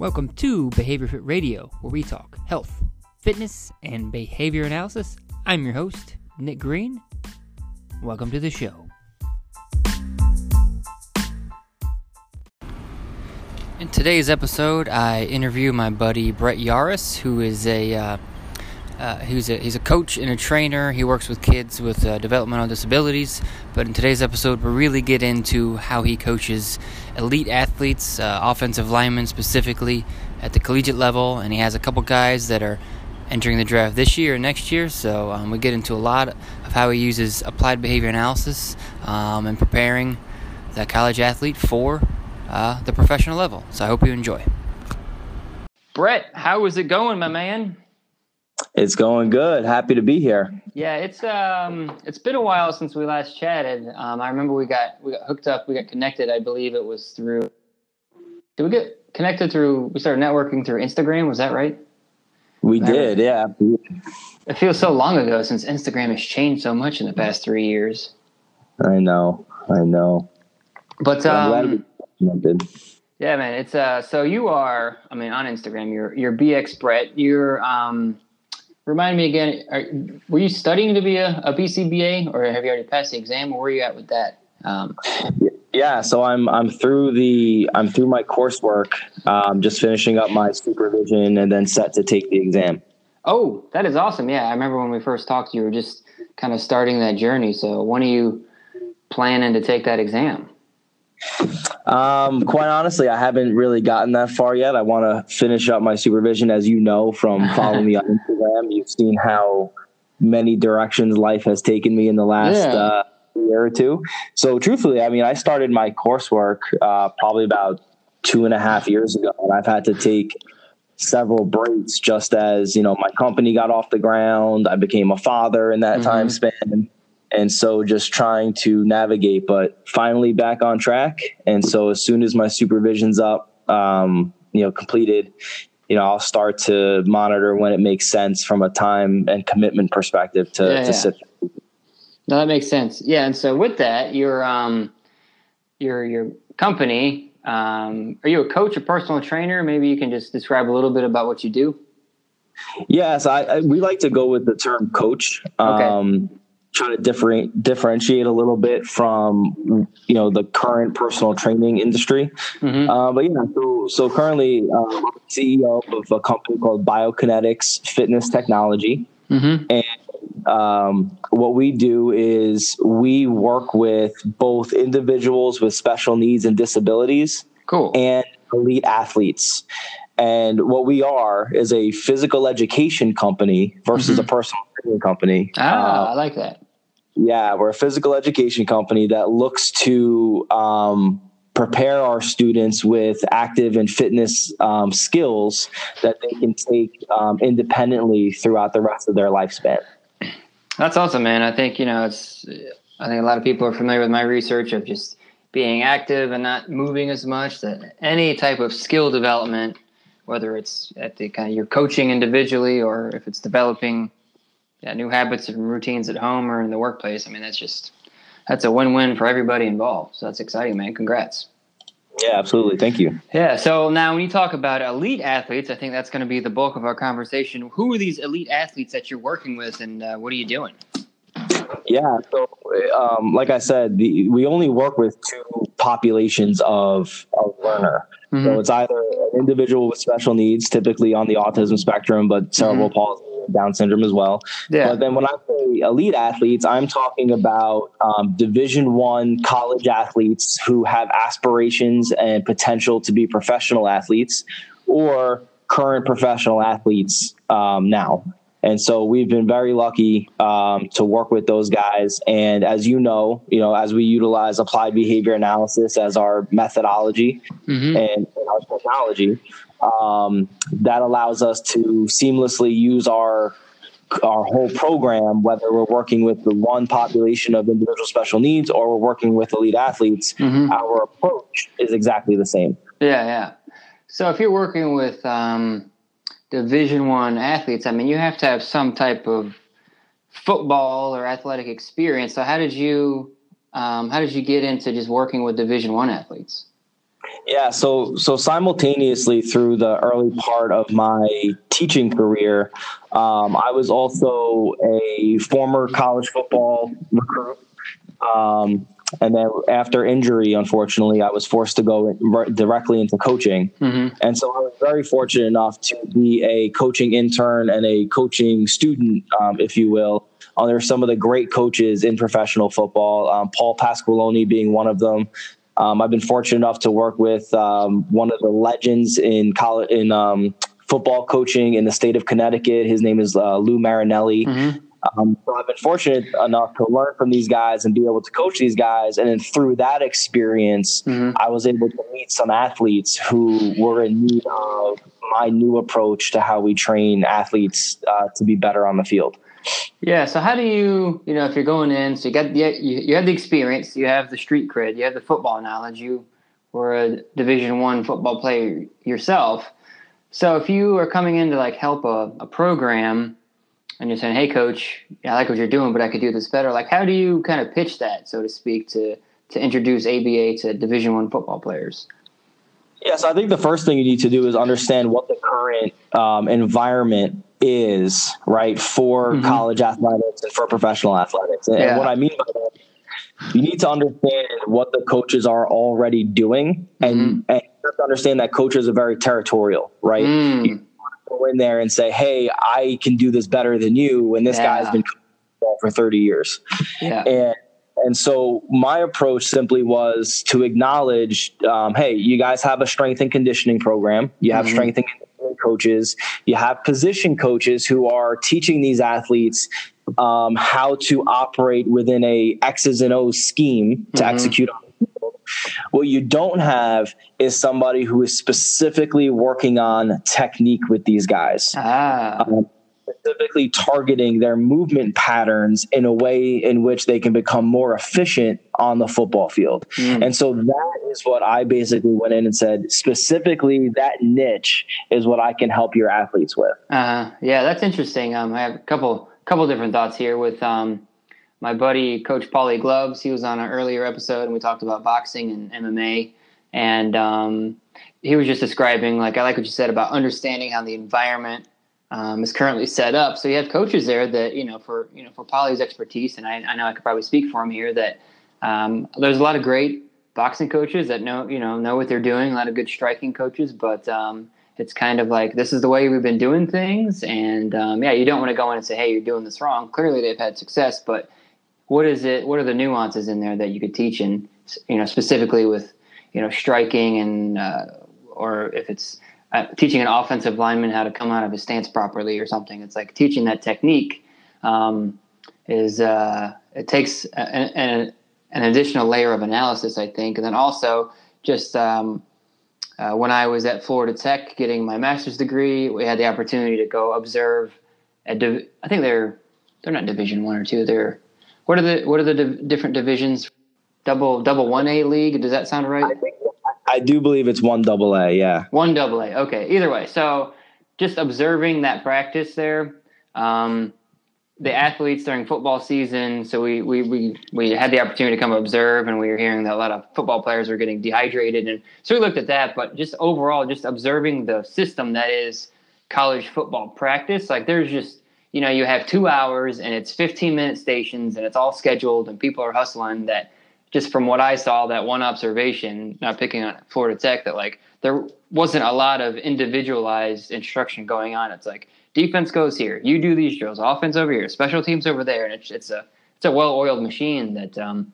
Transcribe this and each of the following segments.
Welcome to Behavior Fit Radio, where we talk health, fitness, and behavior analysis. I'm your host, Nick Green. Welcome to the show. In today's episode, I interview my buddy Brett Yaris, who is a uh, uh, he's a he's a coach and a trainer. He works with kids with uh, developmental disabilities. But in today's episode, we'll really get into how he coaches elite athletes, uh, offensive linemen specifically at the collegiate level, and he has a couple guys that are entering the draft this year and next year. So um, we get into a lot of how he uses applied behavior analysis um, and preparing the college athlete for uh, the professional level. So I hope you enjoy. Brett, how is it going, my man? It's going good. Happy to be here. Yeah, it's um, it's been a while since we last chatted. Um, I remember we got we got hooked up, we got connected. I believe it was through. Did we get connected through? We started networking through Instagram. Was that right? We did, yeah. It feels so long ago since Instagram has changed so much in the past three years. I know, I know. But um, yeah, man, it's uh. So you are, I mean, on Instagram, you're you're BX Brett. You're um remind me again, are, were you studying to be a, a BCBA or have you already passed the exam? Where are you at with that? Um, yeah, so I'm I'm through the I'm through my coursework, um, just finishing up my supervision and then set to take the exam. Oh, that is awesome! Yeah, I remember when we first talked, you were just kind of starting that journey. So when are you planning to take that exam? Um, quite honestly, I haven't really gotten that far yet. I want to finish up my supervision. As you know from following me on Instagram, you've seen how many directions life has taken me in the last yeah. uh, year or two. So, truthfully, I mean, I started my coursework uh, probably about two and a half years ago, and I've had to take several breaks just as you know my company got off the ground. I became a father in that mm-hmm. time span and so just trying to navigate but finally back on track. And so as soon as my supervision's up um, you know completed you know i'll start to monitor when it makes sense from a time and commitment perspective to, yeah, to yeah. sit no that makes sense. Yeah and so with that your um your your company um, are you a coach a personal trainer? Maybe you can just describe a little bit about what you do. Yes I, I we like to go with the term coach. Okay. um try to different, differentiate a little bit from you know the current personal training industry. Mm-hmm. Uh, but yeah, so so currently uh, I'm CEO of a company called Biokinetics Fitness Technology, mm-hmm. and um, what we do is we work with both individuals with special needs and disabilities, cool, and elite athletes. And what we are is a physical education company versus mm-hmm. a personal training company. Ah, uh, I like that. Yeah, we're a physical education company that looks to um, prepare our students with active and fitness um, skills that they can take um, independently throughout the rest of their lifespan. That's awesome, man. I think you know it's. I think a lot of people are familiar with my research of just being active and not moving as much. That any type of skill development whether it's at the kind of you're coaching individually or if it's developing yeah, new habits and routines at home or in the workplace. I mean, that's just that's a win-win for everybody involved. So that's exciting, man. Congrats. Yeah, absolutely. Thank you. Yeah. So now, when you talk about elite athletes, I think that's going to be the bulk of our conversation. Who are these elite athletes that you're working with, and uh, what are you doing? Yeah. So, um, like I said, the, we only work with two populations of, of learner. Mm-hmm. So it's either an individual with special needs, typically on the autism spectrum, but cerebral mm-hmm. palsy, Down syndrome as well. Yeah. But then when I say elite athletes, I'm talking about um, Division One college athletes who have aspirations and potential to be professional athletes, or current professional athletes um, now. And so we've been very lucky um, to work with those guys. And as you know, you know, as we utilize applied behavior analysis as our methodology mm-hmm. and, our technology, um, that allows us to seamlessly use our our whole program, whether we're working with the one population of individual special needs or we're working with elite athletes, mm-hmm. our approach is exactly the same. Yeah, yeah. So if you're working with um division one athletes. I mean you have to have some type of football or athletic experience. So how did you um, how did you get into just working with division one athletes? Yeah, so so simultaneously through the early part of my teaching career, um, I was also a former college football recruit. Um, and then after injury, unfortunately, I was forced to go directly into coaching. Mm-hmm. And so I was very fortunate enough to be a coaching intern and a coaching student, um, if you will, under some of the great coaches in professional football. Um, Paul Pasqualoni being one of them. Um, I've been fortunate enough to work with um, one of the legends in college in um, football coaching in the state of Connecticut. His name is uh, Lou Marinelli. Mm-hmm. Um, so I've been fortunate enough to learn from these guys and be able to coach these guys. And then through that experience, mm-hmm. I was able to meet some athletes who were in need of my new approach to how we train athletes uh, to be better on the field. Yeah. So how do you, you know, if you're going in, so you got the, you, you have the experience, you have the street cred, you have the football knowledge, you were a Division One football player yourself. So if you are coming in to like help a, a program and you're saying, "Hey, coach, I like what you're doing, but I could do this better." Like, how do you kind of pitch that, so to speak, to to introduce ABA to Division One football players? Yes, I think the first thing you need to do is understand what the current um, environment is, right, for mm-hmm. college athletics and for professional athletics. And, yeah. and what I mean by that you need to understand what the coaches are already doing and, mm-hmm. and understand that coaches are very territorial, right? Mm. You go in there and say, Hey, I can do this better than you when this yeah. guy's been for 30 years. Yeah. And and so my approach simply was to acknowledge, um, hey, you guys have a strength and conditioning program. You have mm-hmm. strength and conditioning coaches. You have position coaches who are teaching these athletes um, how to operate within a X's and O's scheme to mm-hmm. execute on what you don't have is somebody who is specifically working on technique with these guys. Ah. Um, specifically targeting their movement patterns in a way in which they can become more efficient on the football field. Mm. And so that is what I basically went in and said specifically that niche is what I can help your athletes with. Uh, yeah, that's interesting. Um, I have a couple couple different thoughts here with um, my buddy Coach Paulie Gloves. He was on an earlier episode and we talked about boxing and MMA. And um, he was just describing, like, I like what you said about understanding how the environment um, is currently set up. So you have coaches there that, you know, for, you know, for Paulie's expertise, and I, I know I could probably speak for him here, that um, there's a lot of great boxing coaches that know, you know, know what they're doing, a lot of good striking coaches, but um, it's kind of like this is the way we've been doing things and um, yeah you don't want to go in and say hey you're doing this wrong clearly they've had success but what is it what are the nuances in there that you could teach and you know specifically with you know striking and uh, or if it's uh, teaching an offensive lineman how to come out of his stance properly or something it's like teaching that technique um, is uh, it takes an, an, additional layer of analysis i think and then also just um, uh, when I was at Florida Tech getting my master's degree, we had the opportunity to go observe. Div- I think they're they're not Division One or two. They're what are the what are the div- different divisions? Double double one A league. Does that sound right? I, think, I do believe it's one double A. Yeah, one double A. Okay. Either way, so just observing that practice there. Um, the athletes during football season. So we, we, we, we had the opportunity to come observe and we were hearing that a lot of football players were getting dehydrated. And so we looked at that, but just overall, just observing the system that is college football practice. Like there's just, you know, you have two hours and it's 15 minute stations and it's all scheduled and people are hustling that just from what I saw, that one observation, not picking on Florida Tech, that like there wasn't a lot of individualized instruction going on. It's like, defense goes here. You do these drills. Offense over here. Special teams over there. And it's it's a it's a well oiled machine that um,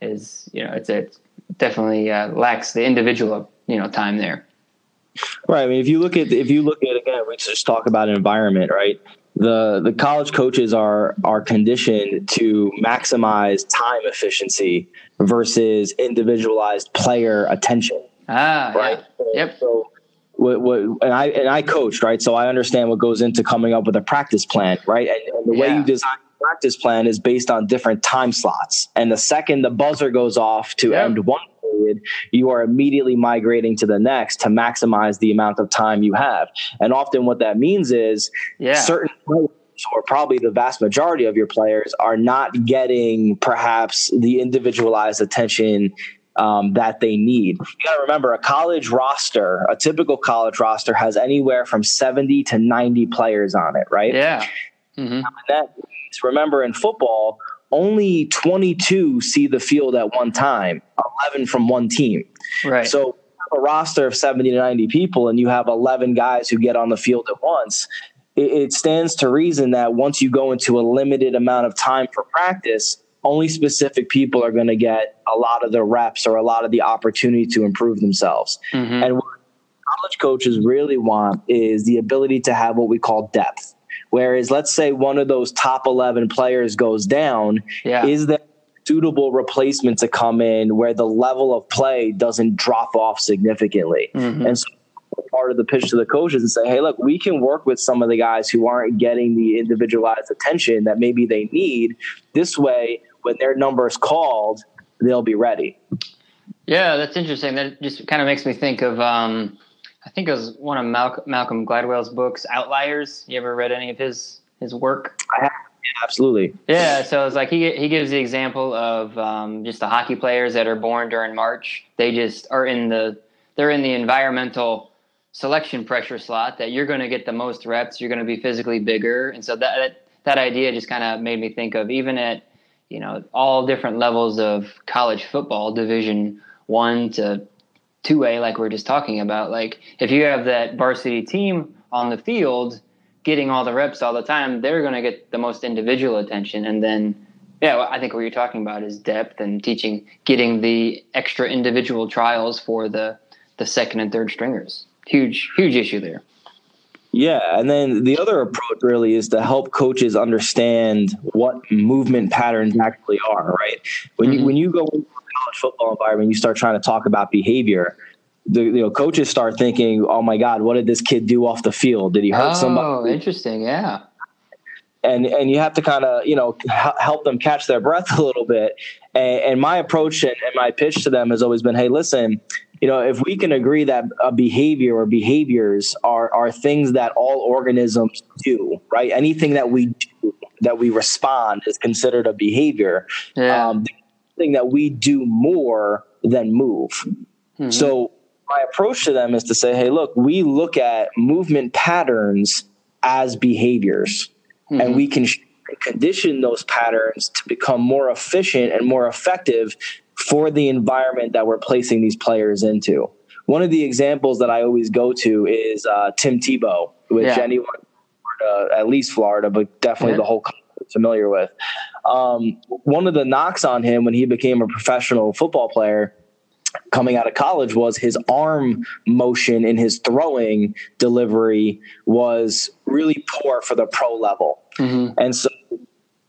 is you know it's definitely uh, lacks the individual you know time there. Right. I mean, if you look at if you look at again, we just talk about environment, right? The the college coaches are are conditioned to maximize time efficiency versus individualized player attention. Ah, right. Yeah. Yep. So what, what, and I and I coached right, so I understand what goes into coming up with a practice plan, right? And, and the yeah. way you design a practice plan is based on different time slots. And the second the buzzer goes off to yeah. end one period, you are immediately migrating to the next to maximize the amount of time you have. And often, what that means is yeah. certain or probably the vast majority of your players are not getting perhaps the individualized attention um, that they need. You got to remember a college roster, a typical college roster has anywhere from 70 to 90 players on it, right? Yeah. Mm-hmm. that remember in football, only 22 see the field at one time, 11 from one team. Right. So a roster of 70 to 90 people and you have 11 guys who get on the field at once, it, it stands to reason that once you go into a limited amount of time for practice, only specific people are going to get a lot of the reps or a lot of the opportunity to improve themselves. Mm-hmm. And what college coaches really want is the ability to have what we call depth. Whereas, let's say one of those top 11 players goes down, yeah. is there suitable replacement to come in where the level of play doesn't drop off significantly? Mm-hmm. And so part of the pitch to the coaches and say, hey, look, we can work with some of the guys who aren't getting the individualized attention that maybe they need. This way, when their number is called, they'll be ready. Yeah, that's interesting. That just kind of makes me think of, um, I think it was one of Malcolm, Malcolm Gladwell's books, Outliers. You ever read any of his his work? I have. Yeah, absolutely. Yeah, so it's like he he gives the example of um, just the hockey players that are born during March. They just are in the they're in the environmental selection pressure slot that you're going to get the most reps. You're going to be physically bigger, and so that that, idea just kind of made me think of even at you know all different levels of college football division one to 2a like we are just talking about like if you have that varsity team on the field getting all the reps all the time they're going to get the most individual attention and then yeah i think what you're talking about is depth and teaching getting the extra individual trials for the the second and third stringers huge huge issue there yeah, and then the other approach really is to help coaches understand what movement patterns actually are. Right when mm-hmm. you when you go into a college football environment, you start trying to talk about behavior. The you know coaches start thinking, "Oh my God, what did this kid do off the field? Did he hurt oh, somebody?" Oh, interesting. Yeah. And and you have to kind of you know help them catch their breath a little bit. And, and my approach and, and my pitch to them has always been, "Hey, listen." You know, if we can agree that a behavior or behaviors are are things that all organisms do, right? Anything that we do that we respond is considered a behavior. Yeah. Um, thing that we do more than move. Mm-hmm. So my approach to them is to say, hey, look, we look at movement patterns as behaviors, mm-hmm. and we can condition those patterns to become more efficient and more effective for the environment that we're placing these players into. One of the examples that I always go to is uh, Tim Tebow, which yeah. anyone, Florida, at least Florida, but definitely the whole country is familiar with. Um, one of the knocks on him when he became a professional football player coming out of college was his arm motion in his throwing delivery was really poor for the pro level. Mm-hmm. And so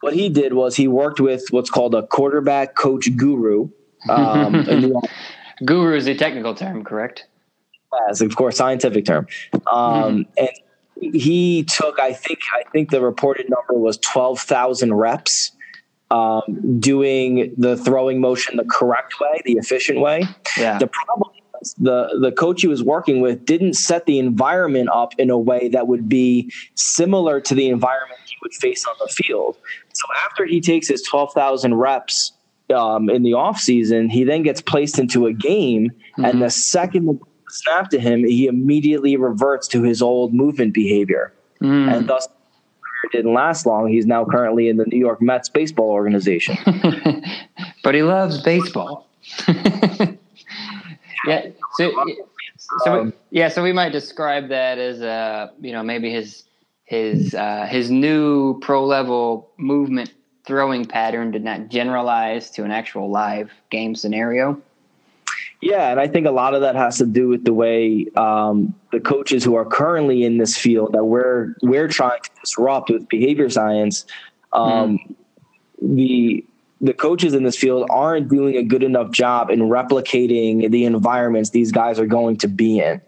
what he did was he worked with what's called a quarterback coach guru. Um, guru is a technical term, correct? Yes, of course, scientific term. Um, mm-hmm. And he took, I think, I think the reported number was twelve thousand reps um, doing the throwing motion the correct way, the efficient way. Yeah. The problem the the coach he was working with didn't set the environment up in a way that would be similar to the environment would face on the field. So after he takes his 12,000 reps um, in the offseason, he then gets placed into a game. Mm-hmm. And the second the snap to him, he immediately reverts to his old movement behavior. Mm. And thus, didn't last long. He's now currently in the New York Mets baseball organization. but he loves baseball. yeah. So, so yeah, so we might describe that as uh, you know, maybe his his uh, his new pro level movement throwing pattern did not generalize to an actual live game scenario. Yeah, and I think a lot of that has to do with the way um, the coaches who are currently in this field that we're we're trying to disrupt with behavior science. Um, mm. The the coaches in this field aren't doing a good enough job in replicating the environments these guys are going to be in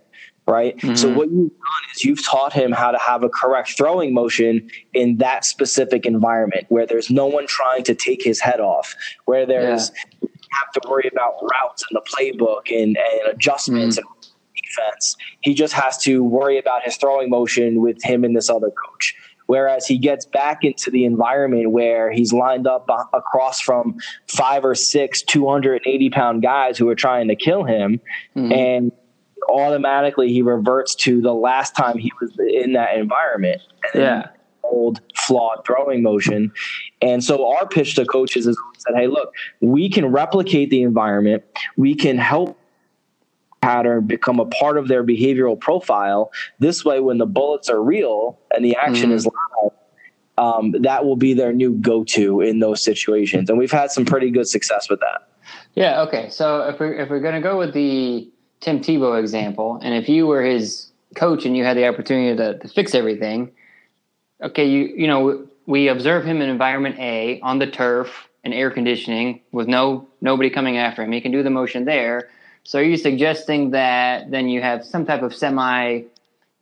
right? Mm-hmm. So what you've done is you've taught him how to have a correct throwing motion in that specific environment where there's no one trying to take his head off, where there's yeah. have to worry about routes and the playbook and, and adjustments mm-hmm. and defense. He just has to worry about his throwing motion with him and this other coach. Whereas he gets back into the environment where he's lined up across from five or six 280 pound guys who are trying to kill him. Mm-hmm. And automatically he reverts to the last time he was in that environment. yeah. Old flawed throwing motion. And so our pitch to coaches is said, hey, look, we can replicate the environment. We can help pattern become a part of their behavioral profile. This way, when the bullets are real and the action mm. is live, um, that will be their new go-to in those situations. And we've had some pretty good success with that. Yeah. Okay. So if we're if we're gonna go with the Tim Tebow example, and if you were his coach and you had the opportunity to, to fix everything, okay, you you know we observe him in environment A on the turf and air conditioning with no nobody coming after him. He can do the motion there. So are you suggesting that then you have some type of semi,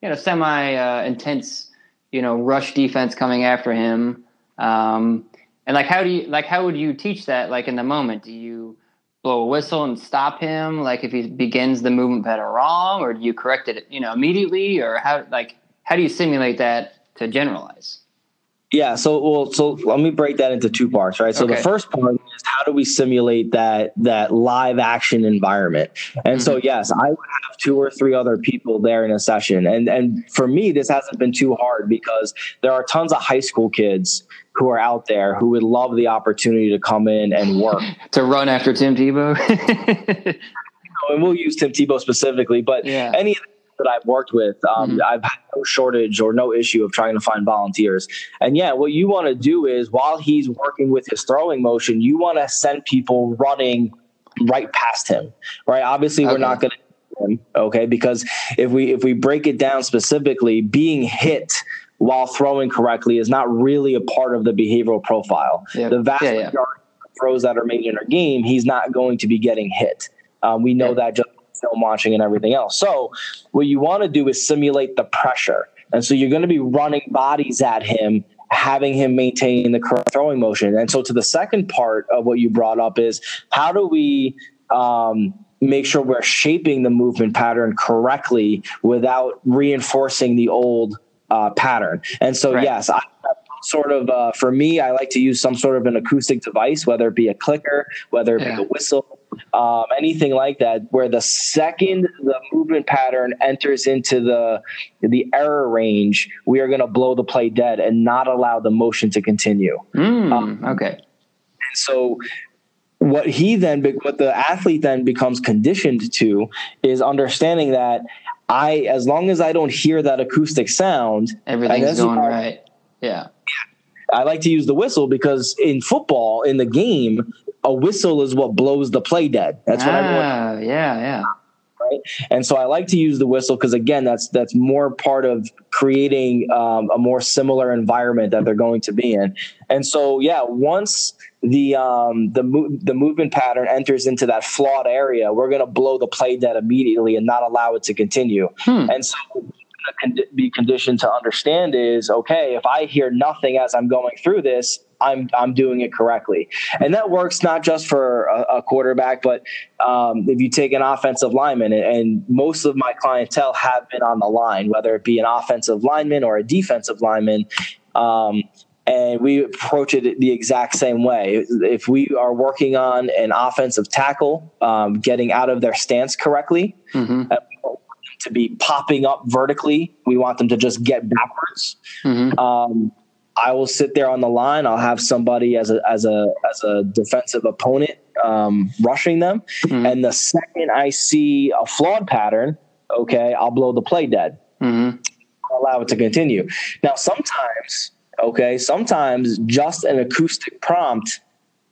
you know, semi uh, intense, you know, rush defense coming after him? Um, and like, how do you like? How would you teach that? Like in the moment, do you blow a whistle and stop him? Like if he begins the movement pattern wrong, or do you correct it, you know, immediately, or how? Like, how do you simulate that to generalize? Yeah. So, well, so let me break that into two parts, right? So okay. the first part is how do we simulate that that live action environment? And mm-hmm. so, yes, I would have two or three other people there in a session, and and for me, this hasn't been too hard because there are tons of high school kids who are out there who would love the opportunity to come in and work to run after Tim Tebow. and we'll use Tim Tebow specifically, but yeah. any that I've worked with, um, mm-hmm. I've had no shortage or no issue of trying to find volunteers. And yeah, what you want to do is while he's working with his throwing motion, you want to send people running right past him, right? Obviously, okay. we're not going to okay because if we if we break it down specifically being hit while throwing correctly is not really a part of the behavioral profile the vast yeah, majority yeah. of throws that are made in our game he's not going to be getting hit um, we know that just film watching and everything else. So what you want to do is simulate the pressure. And so you're going to be running bodies at him, having him maintain the correct throwing motion. And so to the second part of what you brought up is how do we um, make sure we're shaping the movement pattern correctly without reinforcing the old uh, pattern. And so, right. yes, I sort of uh, for me, I like to use some sort of an acoustic device, whether it be a clicker, whether it yeah. be a whistle, um, anything like that, where the second the movement pattern enters into the the error range, we are going to blow the play dead and not allow the motion to continue. Mm, um, okay. So what he then what the athlete then becomes conditioned to is understanding that I as long as I don't hear that acoustic sound, everything's going right. Yeah. I like to use the whistle because in football, in the game, a whistle is what blows the play dead. That's what I everyone. Ah, yeah, yeah. Right, and so I like to use the whistle because again, that's that's more part of creating um, a more similar environment that they're going to be in. And so, yeah, once the um, the mo- the movement pattern enters into that flawed area, we're going to blow the play dead immediately and not allow it to continue. Hmm. And so be conditioned to understand is okay if i hear nothing as i'm going through this i'm i'm doing it correctly and that works not just for a, a quarterback but um, if you take an offensive lineman and, and, most of my clientele have been on the line whether it be an offensive lineman or a defensive lineman um, and we approach it the exact same way. If we are working on an offensive tackle, um, getting out of their stance correctly, mm-hmm. To be popping up vertically. We want them to just get backwards. Mm-hmm. I will sit there on the line. I'll have somebody as a as a as a defensive opponent um, rushing them, mm-hmm. and the second I see a flawed pattern, okay, I'll blow the play dead. Mm-hmm. allow it to continue. Now, sometimes, okay, sometimes just an acoustic prompt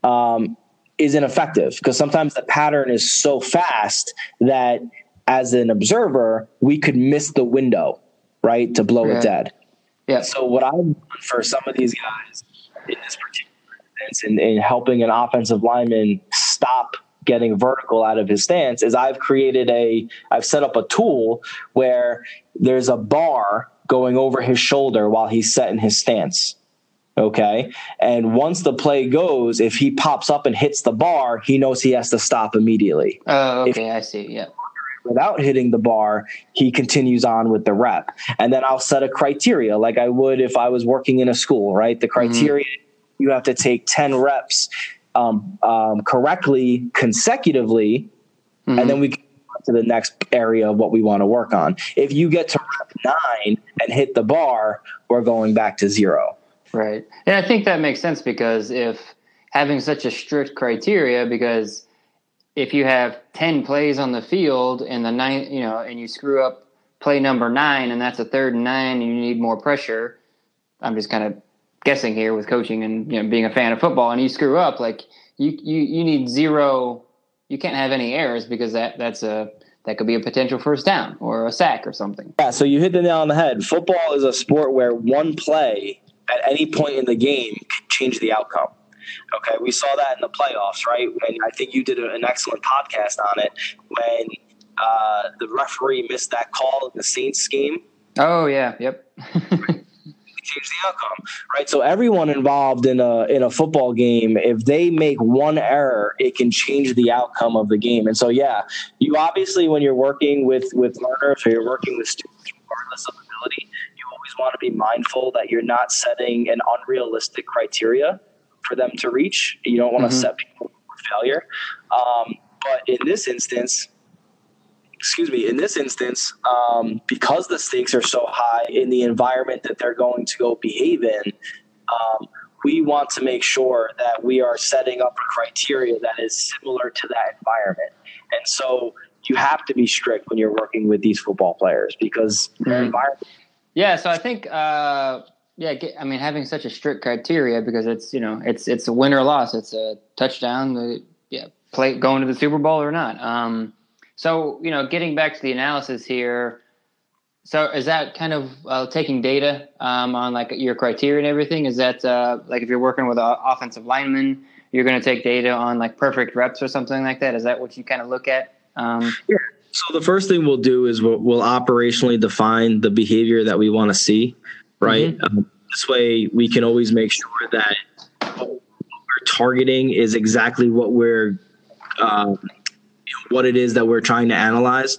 um, is ineffective because sometimes the pattern is so fast that as an observer, we could miss the window, right, to blow yeah. it dead. Yeah. So what I've done for some of these guys in this particular instance, in, in helping an offensive lineman stop getting vertical out of his stance, is I've created a, I've set up a tool where there's a bar going over his shoulder while he's set in his stance. Okay. And once the play goes, if he pops up and hits the bar, he knows he has to stop immediately. Oh, okay. If, I see. Yeah without hitting the bar, he continues on with the rep. And then I'll set a criteria like I would if I was working in a school, right? The mm-hmm. criteria mm-hmm. you have to take 10 reps um, um, correctly consecutively, mm-hmm. and then we go to the next area of what we want to work on. If you get to rep nine and hit the bar, we're going back to zero. Right. And I think that makes sense because if having such a strict criteria, because if you have 10 plays on the field and the nine, you know, and you screw up play number nine and that's a third and nine and you need more pressure, I'm just kind of guessing here with coaching and you know being a fan of football and you screw up like you you you need zero you can't have any errors because that that's a that could be a potential first down or a sack or something. Yeah, so you hit the nail on the head. Football is a sport where one play at any point in the game can change the outcome. Okay, we saw that in the playoffs, right? When I think you did an excellent podcast on it when uh, the referee missed that call in the Saints game. Oh yeah, yep. change the outcome, right? So everyone involved in a in a football game, if they make one error, it can change the outcome of the game. And so, yeah, you obviously when you're working with with learners or you're working with students, regardless of ability, you always want to be mindful that you're not setting an unrealistic criteria for them to reach. You don't want to mm-hmm. set people for failure. Um, but in this instance, excuse me, in this instance, um, because the stakes are so high in the environment that they're going to go behave in, um, we want to make sure that we are setting up a criteria that is similar to that environment. And so you have to be strict when you're working with these football players because mm-hmm. environment. Yeah, so I think, uh, yeah, I mean, having such a strict criteria because it's you know it's it's a win or loss. It's a touchdown, the yeah, play going to the Super Bowl or not. Um, so, you know, getting back to the analysis here, so is that kind of uh, taking data um, on like your criteria and everything? Is that uh, like if you're working with an offensive lineman, you're going to take data on like perfect reps or something like that? Is that what you kind of look at? Um, yeah. So the first thing we'll do is we'll, we'll operationally define the behavior that we want to see, right? Mm-hmm. Um, this way, we can always make sure that what we're targeting is exactly what we're um, what it is that we're trying to analyze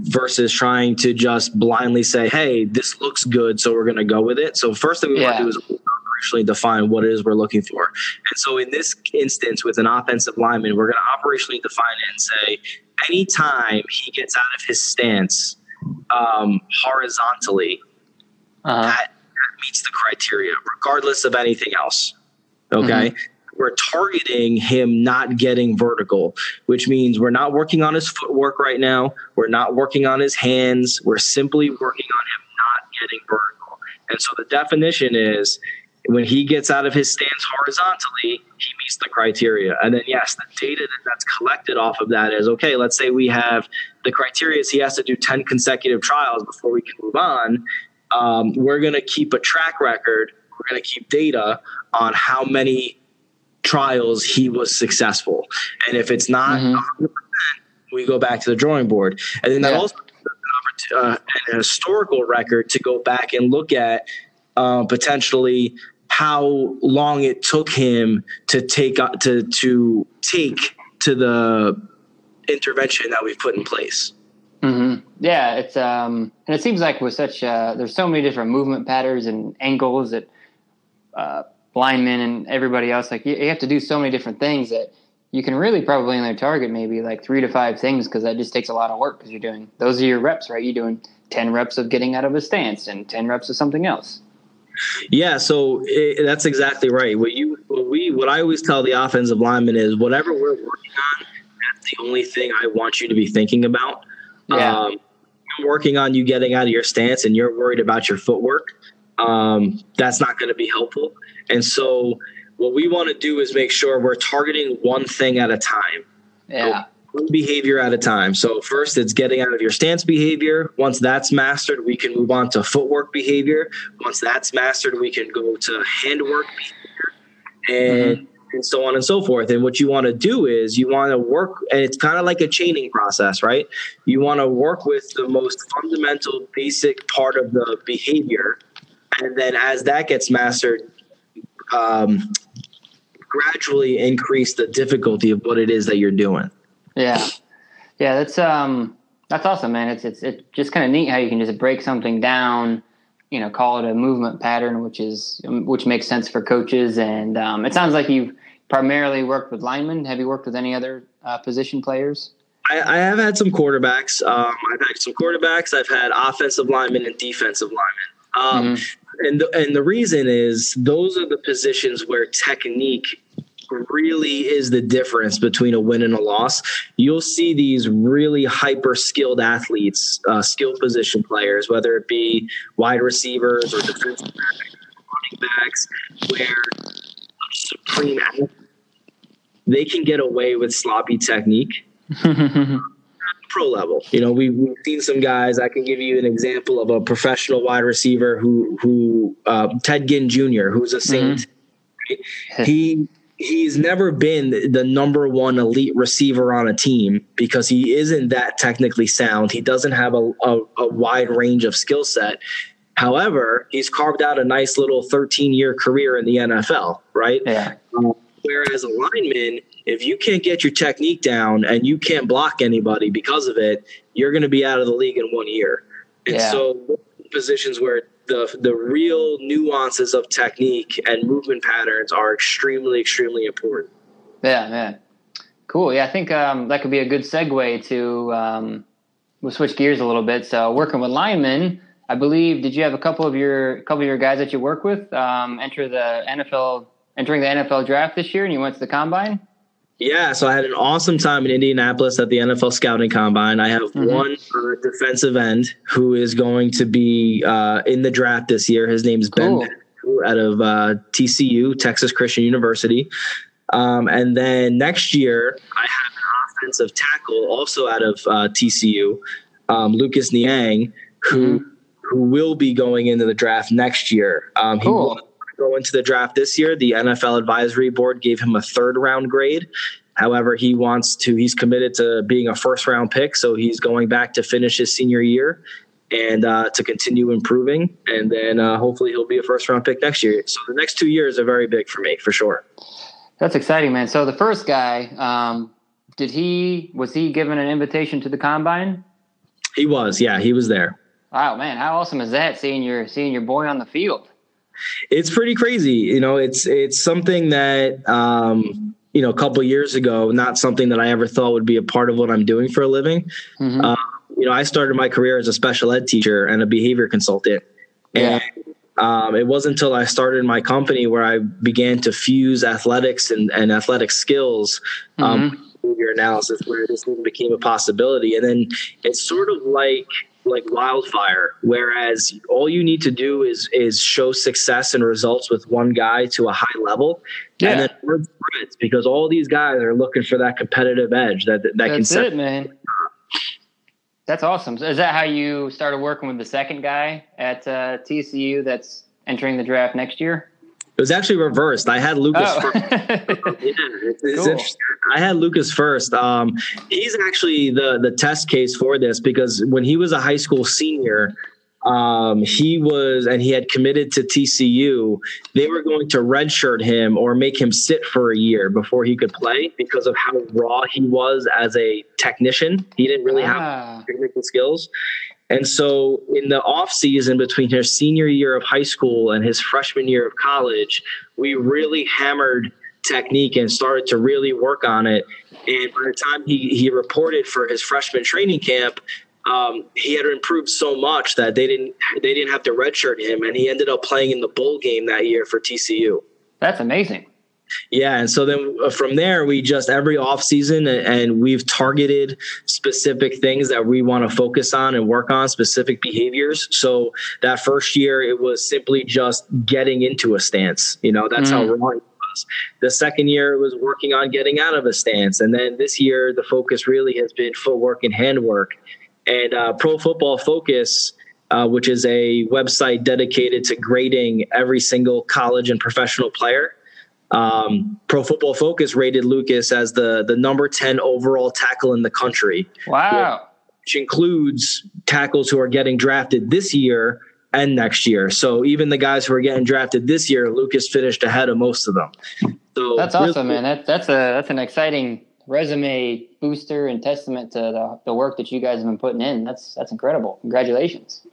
versus trying to just blindly say, hey, this looks good, so we're going to go with it. So, first thing we yeah. want to do is operationally define what it is we're looking for. And so, in this instance, with an offensive lineman, we're going to operationally define it and say, anytime he gets out of his stance um, horizontally, uh-huh. that, meets the criteria, regardless of anything else. Okay. Mm-hmm we're targeting him not getting vertical, which means we're not working on his footwork right now. We're not working on his hands. We're simply working on him not getting vertical. And so the definition is when he gets out of his stance horizontally, he meets the criteria. And then, yes, the data that's collected off of that is okay, let's say we have the criteria is he has to do 10 consecutive trials before we can move on. Um, we're going to keep a track record, we're going to keep data on how many trials he was successful. And if it's not, mm-hmm. we go back to the drawing board. And then that yeah. also uh, an historical record to go back and look at uh, potentially how long it took him to take uh, to to take to the intervention that we've put in place. Mm-hmm. Yeah, it's um, and it seems like with such uh, there's so many different movement patterns and angles that uh, linemen and everybody else. Like you, you have to do so many different things that you can really probably only target maybe like three to five things because that just takes a lot of work because you're doing those are your reps, right? You're doing 10 reps of getting out of a stance and 10 reps of something else. Yeah, so it, that's exactly right. What you, what we, what I always tell the offensive lineman is whatever we're working on, that's the only thing I want you to be thinking about. Yeah. Um, working on you getting out of your stance and you're worried about your footwork, um, that's not going to be helpful. And so what we want to do is make sure we're targeting one thing at a time. Yeah. So one behavior at a time. So first it's getting out of your stance behavior. Once that's mastered, we can move on to footwork behavior. Once that's mastered, we can go to handwork behavior and mm-hmm. And so on and so forth. And what you want to do is you want to work and it's kind of like a chaining process, right? You want to work with the most fundamental basic part of the behavior and then as that gets mastered, um, gradually increase the difficulty of what it is that you're doing. Yeah, yeah, that's um, That's awesome, man. It's it's it's just kind of neat how you can just break something down, you know, call it a movement pattern, which is which makes sense for coaches. And um, it sounds like you've primarily worked with linemen. Have you worked with any other uh, position players? I, I, have had some quarterbacks. Um, I've had some quarterbacks. I've had offensive linemen and defensive linemen. Um, mm-hmm. And the, and the reason is those are the positions where technique really is the difference between a win and a loss. You'll see these really hyper skilled athletes, uh, skill position players, whether it be wide receivers or defensive running backs, where supreme they can get away with sloppy technique. pro level. You know, we, have seen some guys. I can give you an example of a professional wide receiver who who uh, Ted Ginn Jr., who's a Saint. Mm-hmm. He he's never been the number one elite receiver on a team because he isn't that technically sound. He doesn't have a, a, a wide range of skill set. However, he's carved out a nice little 13 year career in the NFL, right? Yeah. Um, whereas a lineman, if you can't get your technique down and you can't block anybody because of it, you're going to be out of the league in one year. And yeah. so positions where the the real nuances of technique and movement patterns are extremely extremely important. Yeah, man. Cool. Yeah, I think um, that could be a good segue to um, we'll switch gears a little bit. So working with linemen, I believe did you have a couple of your couple of your guys that you work with um, enter the NFL entering the NFL draft this year, and you went to the combine? Yeah, so I had an awesome time in Indianapolis at the NFL Scouting Combine. I have mm-hmm. one uh, defensive end who is going to be uh, in the draft this year. His name's cool. Ben out of uh, TCU, Texas Christian University. Um, and then next year, I have an offensive tackle also out of uh, TCU, um, Lucas Niang, who mm-hmm. who will be going into the draft next year. Um, cool. He go into the draft this year. The NFL advisory board gave him a third round grade. However, he wants to, he's committed to being a first round pick. So he's going back to finish his senior year and uh, to continue improving. And then uh, hopefully he'll be a first round pick next year. So the next two years are very big for me, for sure. That's exciting, man. So the first guy, um, did he, was he given an invitation to the combine? He was, yeah, he was there. Wow, man, how awesome is that seeing your seeing your boy on the field? It's pretty crazy. You know, it's it's something that um, you know a couple years ago, not something that I ever thought would be a part of what I'm doing for a living. Mm-hmm. Uh, you know, I started my career as a special ed teacher and a behavior consultant, yeah. and um, it wasn't until I started my company where I began to fuse athletics and, and athletic skills. Um, mm-hmm. Behavior analysis, where this became a possibility, and then it's sort of like like wildfire. Whereas all you need to do is is show success and results with one guy to a high level, yeah. and then word spreads because all these guys are looking for that competitive edge that that, that can set. It, man. That's awesome. So is that how you started working with the second guy at uh, TCU that's entering the draft next year? It was actually reversed. I had Lucas oh. first. yeah, it's, it's cool. interesting. I had Lucas first. Um, he's actually the the test case for this because when he was a high school senior, um, he was and he had committed to TCU. They were going to redshirt him or make him sit for a year before he could play because of how raw he was as a technician. He didn't really ah. have technical skills. And so in the off season between his senior year of high school and his freshman year of college, we really hammered technique and started to really work on it. And by the time he, he reported for his freshman training camp, um, he had improved so much that they didn't they didn't have to redshirt him, and he ended up playing in the bowl game that year for TCU. That's amazing. Yeah, and so then uh, from there, we just every off season, and we've targeted specific things that we want to focus on and work on specific behaviors. So that first year, it was simply just getting into a stance. You know, that's mm. how was. The second year, it was working on getting out of a stance, and then this year, the focus really has been footwork and handwork. And uh, Pro Football Focus. Uh, which is a website dedicated to grading every single college and professional player. Um, Pro Football Focus rated Lucas as the the number ten overall tackle in the country. Wow, which includes tackles who are getting drafted this year and next year. So even the guys who are getting drafted this year, Lucas finished ahead of most of them. So that's awesome, man. That, that's a that's an exciting resume booster and testament to the, the work that you guys have been putting in. That's that's incredible. Congratulations.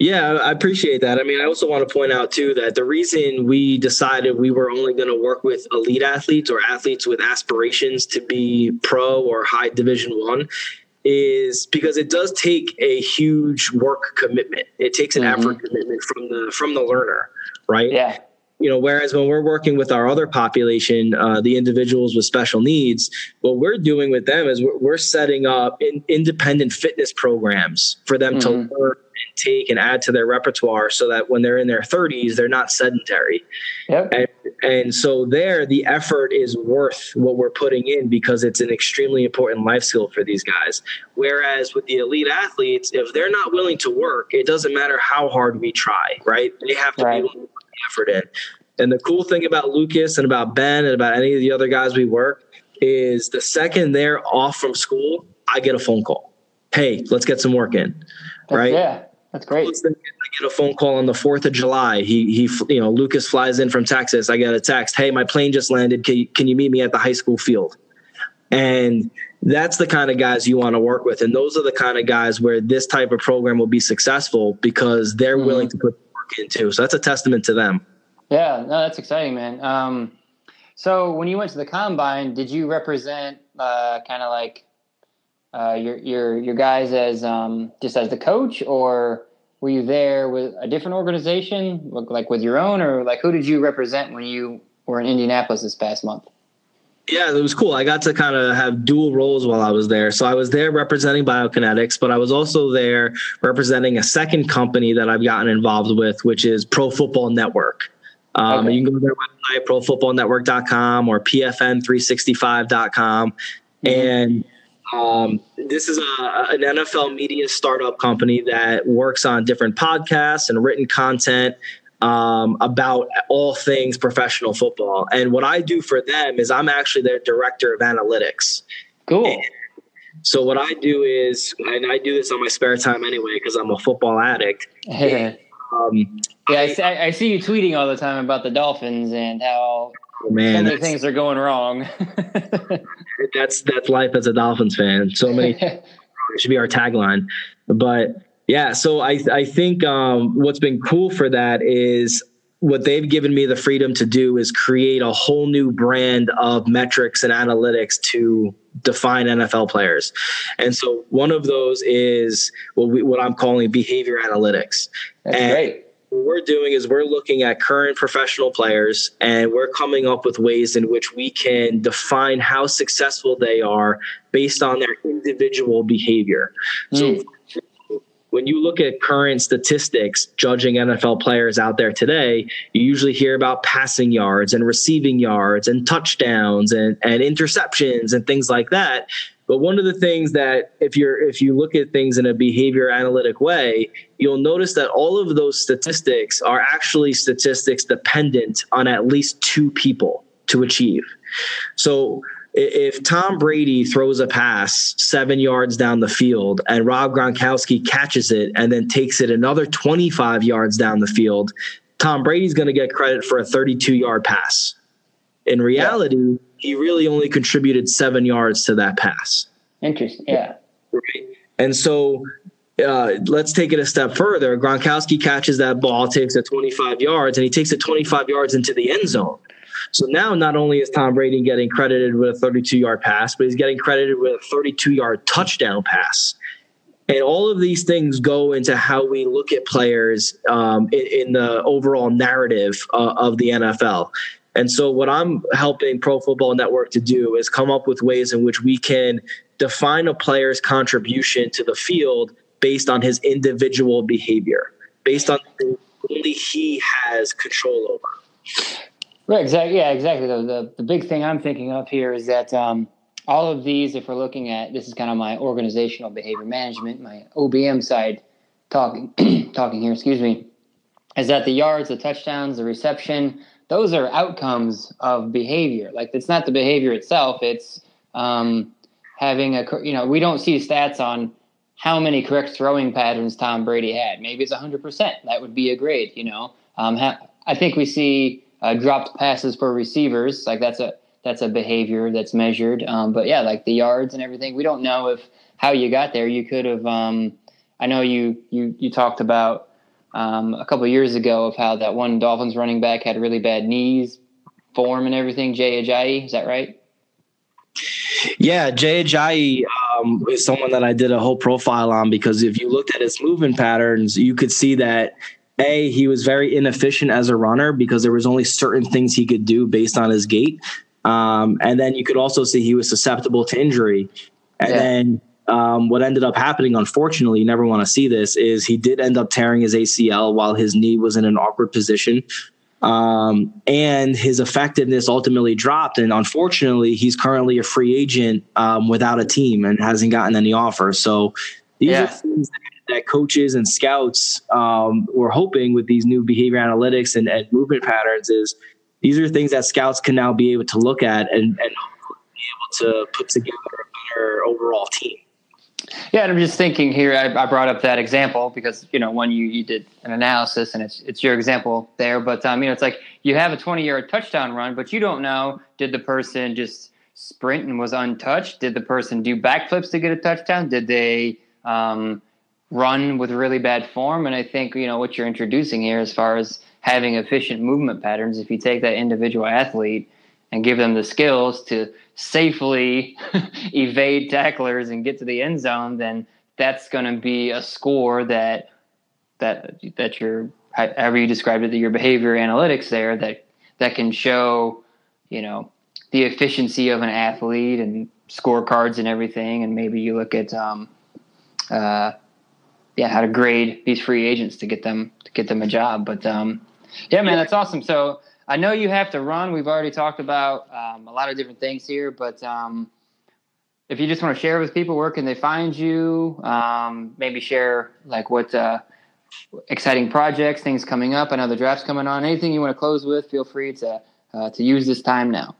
Yeah, I appreciate that. I mean, I also want to point out too that the reason we decided we were only going to work with elite athletes or athletes with aspirations to be pro or high division 1 is because it does take a huge work commitment. It takes an mm-hmm. effort commitment from the from the learner, right? Yeah you know whereas when we're working with our other population uh, the individuals with special needs what we're doing with them is we're, we're setting up in, independent fitness programs for them mm-hmm. to learn take and add to their repertoire so that when they're in their 30s they're not sedentary yep. and, and so there the effort is worth what we're putting in because it's an extremely important life skill for these guys whereas with the elite athletes if they're not willing to work it doesn't matter how hard we try right they have to right. be willing to put effort in. And the cool thing about Lucas and about Ben and about any of the other guys we work is the second they're off from school, I get a phone call. Hey, let's get some work in. Right? Yeah. That's great. I get a phone call on the 4th of July. He, he, you know, Lucas flies in from Texas. I get a text. Hey, my plane just landed. Can you, can you meet me at the high school field? And that's the kind of guys you want to work with. And those are the kind of guys where this type of program will be successful because they're mm-hmm. willing to put work into. So that's a testament to them. Yeah, no, that's exciting, man. Um, so when you went to the combine, did you represent uh, kind of like uh, your your your guys as um, just as the coach, or were you there with a different organization, like with your own, or like who did you represent when you were in Indianapolis this past month? Yeah, it was cool. I got to kind of have dual roles while I was there. So I was there representing Biokinetics, but I was also there representing a second company that I've gotten involved with, which is Pro Football Network. Um, okay. You can go to their website, profootballnetwork.com or pfn365.com. Mm-hmm. And um, this is a, an NFL media startup company that works on different podcasts and written content um, about all things professional football. And what I do for them is I'm actually their director of analytics. Cool. And so what I do is, and I do this on my spare time anyway because I'm a football addict. um, yeah, I, see, I see you tweeting all the time about the Dolphins and how oh, man, so many things are going wrong. that's that's life as a Dolphins fan. So many. should be our tagline, but yeah, so I I think um, what's been cool for that is what they've given me the freedom to do is create a whole new brand of metrics and analytics to define NFL players. And so one of those is what we, what I'm calling behavior analytics. That's and great. What we're doing is we're looking at current professional players and we're coming up with ways in which we can define how successful they are based on their individual behavior. Mm. So hmm when you look at current statistics judging NFL players out there today, you usually hear about passing yards and receiving yards and touchdowns and, and interceptions and things like that. But one of the things that if you're if you look at things in a behavior analytic way, you'll notice that all of those statistics are actually statistics dependent on at least two people to achieve. So if Tom Brady throws a pass seven yards down the field and Rob Gronkowski catches it and then takes it another 25 yards down the field, Tom Brady's going to get credit for a 32 yard pass. In reality, yeah. He really only contributed seven yards to that pass. Interesting. Yeah. Right. And so uh, let's take it a step further. Gronkowski catches that ball, takes it 25 yards, and he takes it 25 yards into the end zone. So now not only is Tom Brady getting credited with a 32 yard pass, but he's getting credited with a 32 yard touchdown pass. And all of these things go into how we look at players um, in, in, the overall narrative uh, of the NFL. And so, what I'm helping Pro Football Network to do is come up with ways in which we can define a player's contribution to the field based on his individual behavior, based on only he has control over. Right. Exactly. Yeah. Exactly. The, the, the big thing I'm thinking of here is that um, all of these, if we're looking at this, is kind of my organizational behavior management, my OBM side talking talking here. Excuse me. Is that the yards, the touchdowns, the reception? Those are outcomes of behavior. Like it's not the behavior itself. It's um, having a you know we don't see stats on how many correct throwing patterns Tom Brady had. Maybe it's 100%. That would be a grade, you know. Um, ha- I think we see uh, dropped passes for receivers. Like that's a that's a behavior that's measured. Um, but yeah, like the yards and everything, we don't know if how you got there. You could have. Um, I know you you you talked about um, a couple years ago of how that one Dolphins running back had really bad knees, form, and everything. Jay Ajayi, is that right? Yeah, Jay Ajayi um, is someone that I did a whole profile on because if you looked at his movement patterns, you could see that a he was very inefficient as a runner because there was only certain things he could do based on his gait, um, and then you could also see he was susceptible to injury, and yeah. then. Um, what ended up happening, unfortunately, you never want to see this, is he did end up tearing his ACL while his knee was in an awkward position. Um, and his effectiveness ultimately dropped. And unfortunately, he's currently a free agent um, without a team and hasn't gotten any offers. So these yeah. are things that coaches and scouts um, were hoping with these new behavior analytics and, and, movement patterns is these are things that scouts can now be able to look at and, and be able to put together a better overall team. Yeah, and I'm just thinking here. I, I, brought up that example because you know when you you did an analysis and it's it's your example there. But um, you know, it's like you have a 20 yard touchdown run, but you don't know did the person just sprint and was untouched? Did the person do backflips to get a touchdown? Did they um, run with really bad form. And I think, you know, what you're introducing here as far as having efficient movement patterns, if you take that individual athlete and give them the skills to safely evade tacklers and get to the end zone, then that's going to be a score that that that your however you described it, that your behavior analytics there that that can show, you know, the efficiency of an athlete and scorecards and everything. And maybe you look at um, uh, yeah, how to grade these free agents to get them to get them a job. But um, yeah, man, that's awesome. So I know you have to run. We've already talked about um, a lot of different things here, but um, if you just want to share with people, where can they find you? Um, maybe share like what uh, exciting projects, things coming up. I know the draft's coming on. Anything you want to close with? Feel free to uh, to use this time now.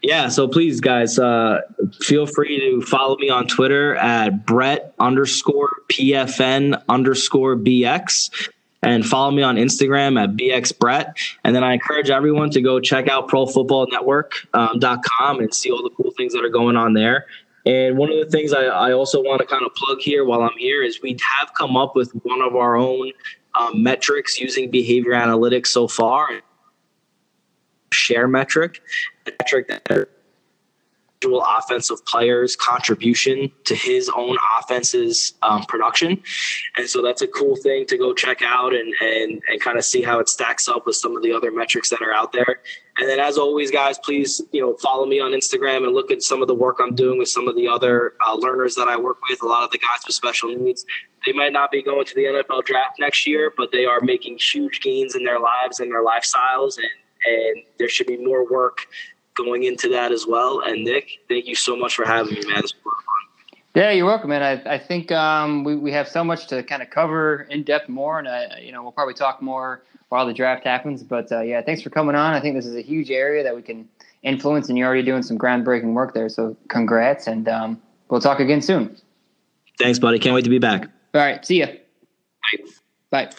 Yeah, so please, guys, uh, feel free to follow me on Twitter at Brett underscore PFN underscore BX and follow me on Instagram at BXBrett. And then I encourage everyone to go check out profootballnetwork.com um, and see all the cool things that are going on there. And one of the things I, I also want to kind of plug here while I'm here is we have come up with one of our own um, metrics using behavior analytics so far share metric, metric that offensive players contribution to his own offense's um, production. And so that's a cool thing to go check out and, and and kind of see how it stacks up with some of the other metrics that are out there. And then as always guys please you know follow me on instagram and look at some of the work i'm doing with some of the other uh, learners that i work with. A lot of the guys with special needs they might not be going to the nfl draft next year but they are making huge gains in their lives and their lifestyles and and there should be more work going into that as well. And Nick, thank you so much for having me, man. Yeah, you're welcome, man. I, I think um, we, we have so much to kind of cover in depth more, and I, you know we'll probably talk more while the draft happens. But uh, yeah, thanks for coming on. I think this is a huge area that we can influence, and you're already doing some groundbreaking work there. So congrats, and um, we'll talk again soon. Thanks, buddy. Can't wait to be back. All right, see ya. Bye. Bye.